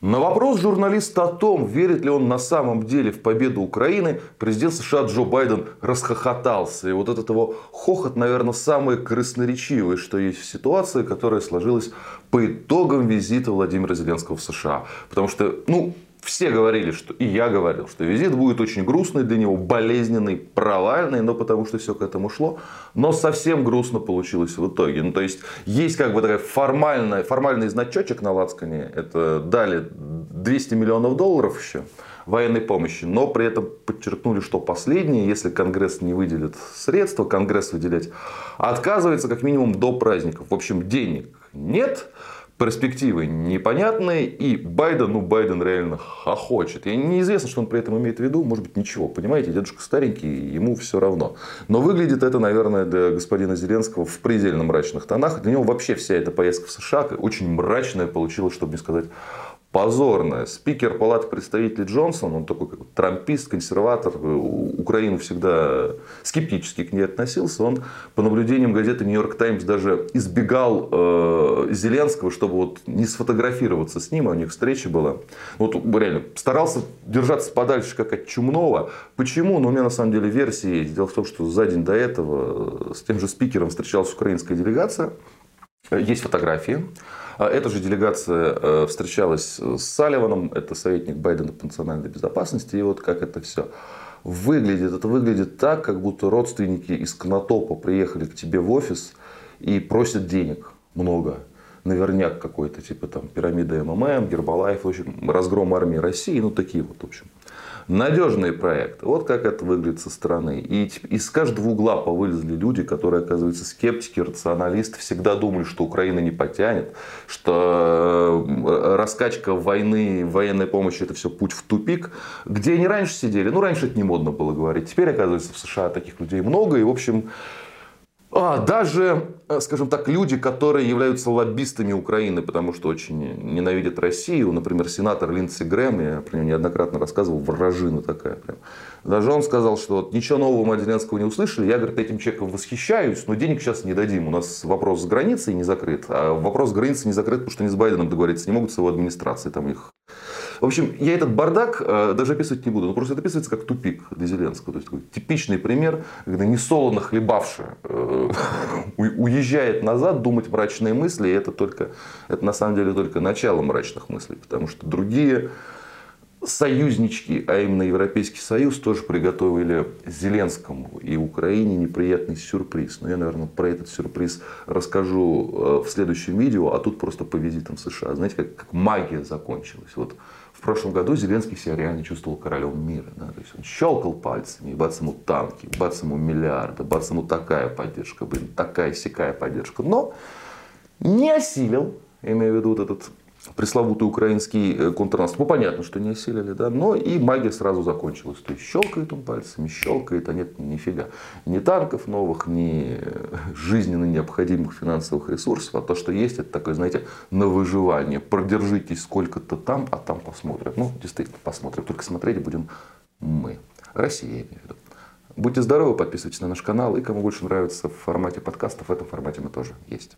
На вопрос журналиста о том, верит ли он на самом деле в победу Украины, президент США Джо Байден расхохотался. И вот этот его хохот, наверное, самый красноречивый, что есть в ситуации, которая сложилась по итогам визита Владимира Зеленского в США. Потому что, ну, все говорили, что и я говорил, что визит будет очень грустный для него, болезненный, провальный, но потому что все к этому шло. Но совсем грустно получилось в итоге. Ну, то есть, есть как бы такая формальная, формальный значочек на лацкане. Это дали 200 миллионов долларов еще военной помощи, но при этом подчеркнули, что последние, если Конгресс не выделит средства, Конгресс выделять отказывается как минимум до праздников. В общем, денег нет, перспективы непонятные, и Байден, ну Байден реально хохочет. И неизвестно, что он при этом имеет в виду, может быть ничего, понимаете, дедушка старенький, ему все равно. Но выглядит это, наверное, для господина Зеленского в предельно мрачных тонах. Для него вообще вся эта поездка в США очень мрачная получилась, чтобы не сказать позорная. Спикер Палаты представителей Джонсон, он такой как трампист, консерватор, Украину всегда скептически к ней относился. Он по наблюдениям газеты Нью-Йорк Таймс даже избегал э, Зеленского, чтобы вот не сфотографироваться с ним, а у них встреча была. Вот реально старался держаться подальше как от чумного. Почему? Ну, у меня на самом деле версия есть. Дело в том, что за день до этого с тем же спикером встречалась украинская делегация. Есть фотографии. А эта же делегация э, встречалась с Салливаном, это советник Байдена по национальной безопасности, и вот как это все выглядит. Это выглядит так, как будто родственники из Конотопа приехали к тебе в офис и просят денег много. Наверняк какой-то, типа там пирамида МММ, Гербалайф, в общем, разгром армии России, ну такие вот, в общем надежные проекты. Вот как это выглядит со стороны. И из каждого угла повылезли люди, которые, оказывается, скептики, рационалисты, всегда думали, что Украина не потянет, что э, раскачка войны, военной помощи это все путь в тупик. Где они раньше сидели? Ну, раньше это не модно было говорить. Теперь, оказывается, в США таких людей много. И, в общем, а, даже, э, скажем так, люди, которые являются лоббистами Украины, потому что очень ненавидят Россию, например, сенатор Линдси Грэм, я про него неоднократно рассказывал, вражина такая прям. Даже он сказал, что ничего нового мы от Зеленского не услышали, я, говорит, этим человеком восхищаюсь, но денег сейчас не дадим. У нас вопрос с границей не закрыт, а вопрос с границей не закрыт, потому что они с Байденом договориться не могут с его администрацией, там их в общем, я этот бардак э, даже описывать не буду. но просто это описывается как тупик для Зеленского. То есть такой типичный пример, когда несолоно хлебавший э, уезжает назад думать мрачные мысли. И это, только, это на самом деле только начало мрачных мыслей. Потому что другие союзнички, а именно Европейский Союз, тоже приготовили Зеленскому и Украине неприятный сюрприз. Но я, наверное, про этот сюрприз расскажу э, в следующем видео, а тут просто по визитам США. Знаете, как, как магия закончилась. Вот в прошлом году Зеленский себя реально чувствовал королем мира. Да? То есть он щелкал пальцами, и бац ему танки, бац ему миллиарды, бац ему такая поддержка, блин, такая сякая поддержка. Но не осилил, имею в виду вот этот пресловутый украинский э, контрнаступ. Ну, понятно, что не осилили, да, но и магия сразу закончилась. То есть щелкает он пальцами, щелкает, а нет нифига. Ни танков новых, ни жизненно необходимых финансовых ресурсов, а то, что есть, это такое, знаете, на выживание. Продержитесь сколько-то там, а там посмотрят. Ну, действительно, посмотрим. Только смотреть будем мы. Россия, я имею в виду. Будьте здоровы, подписывайтесь на наш канал. И кому больше нравится в формате подкастов, в этом формате мы тоже есть.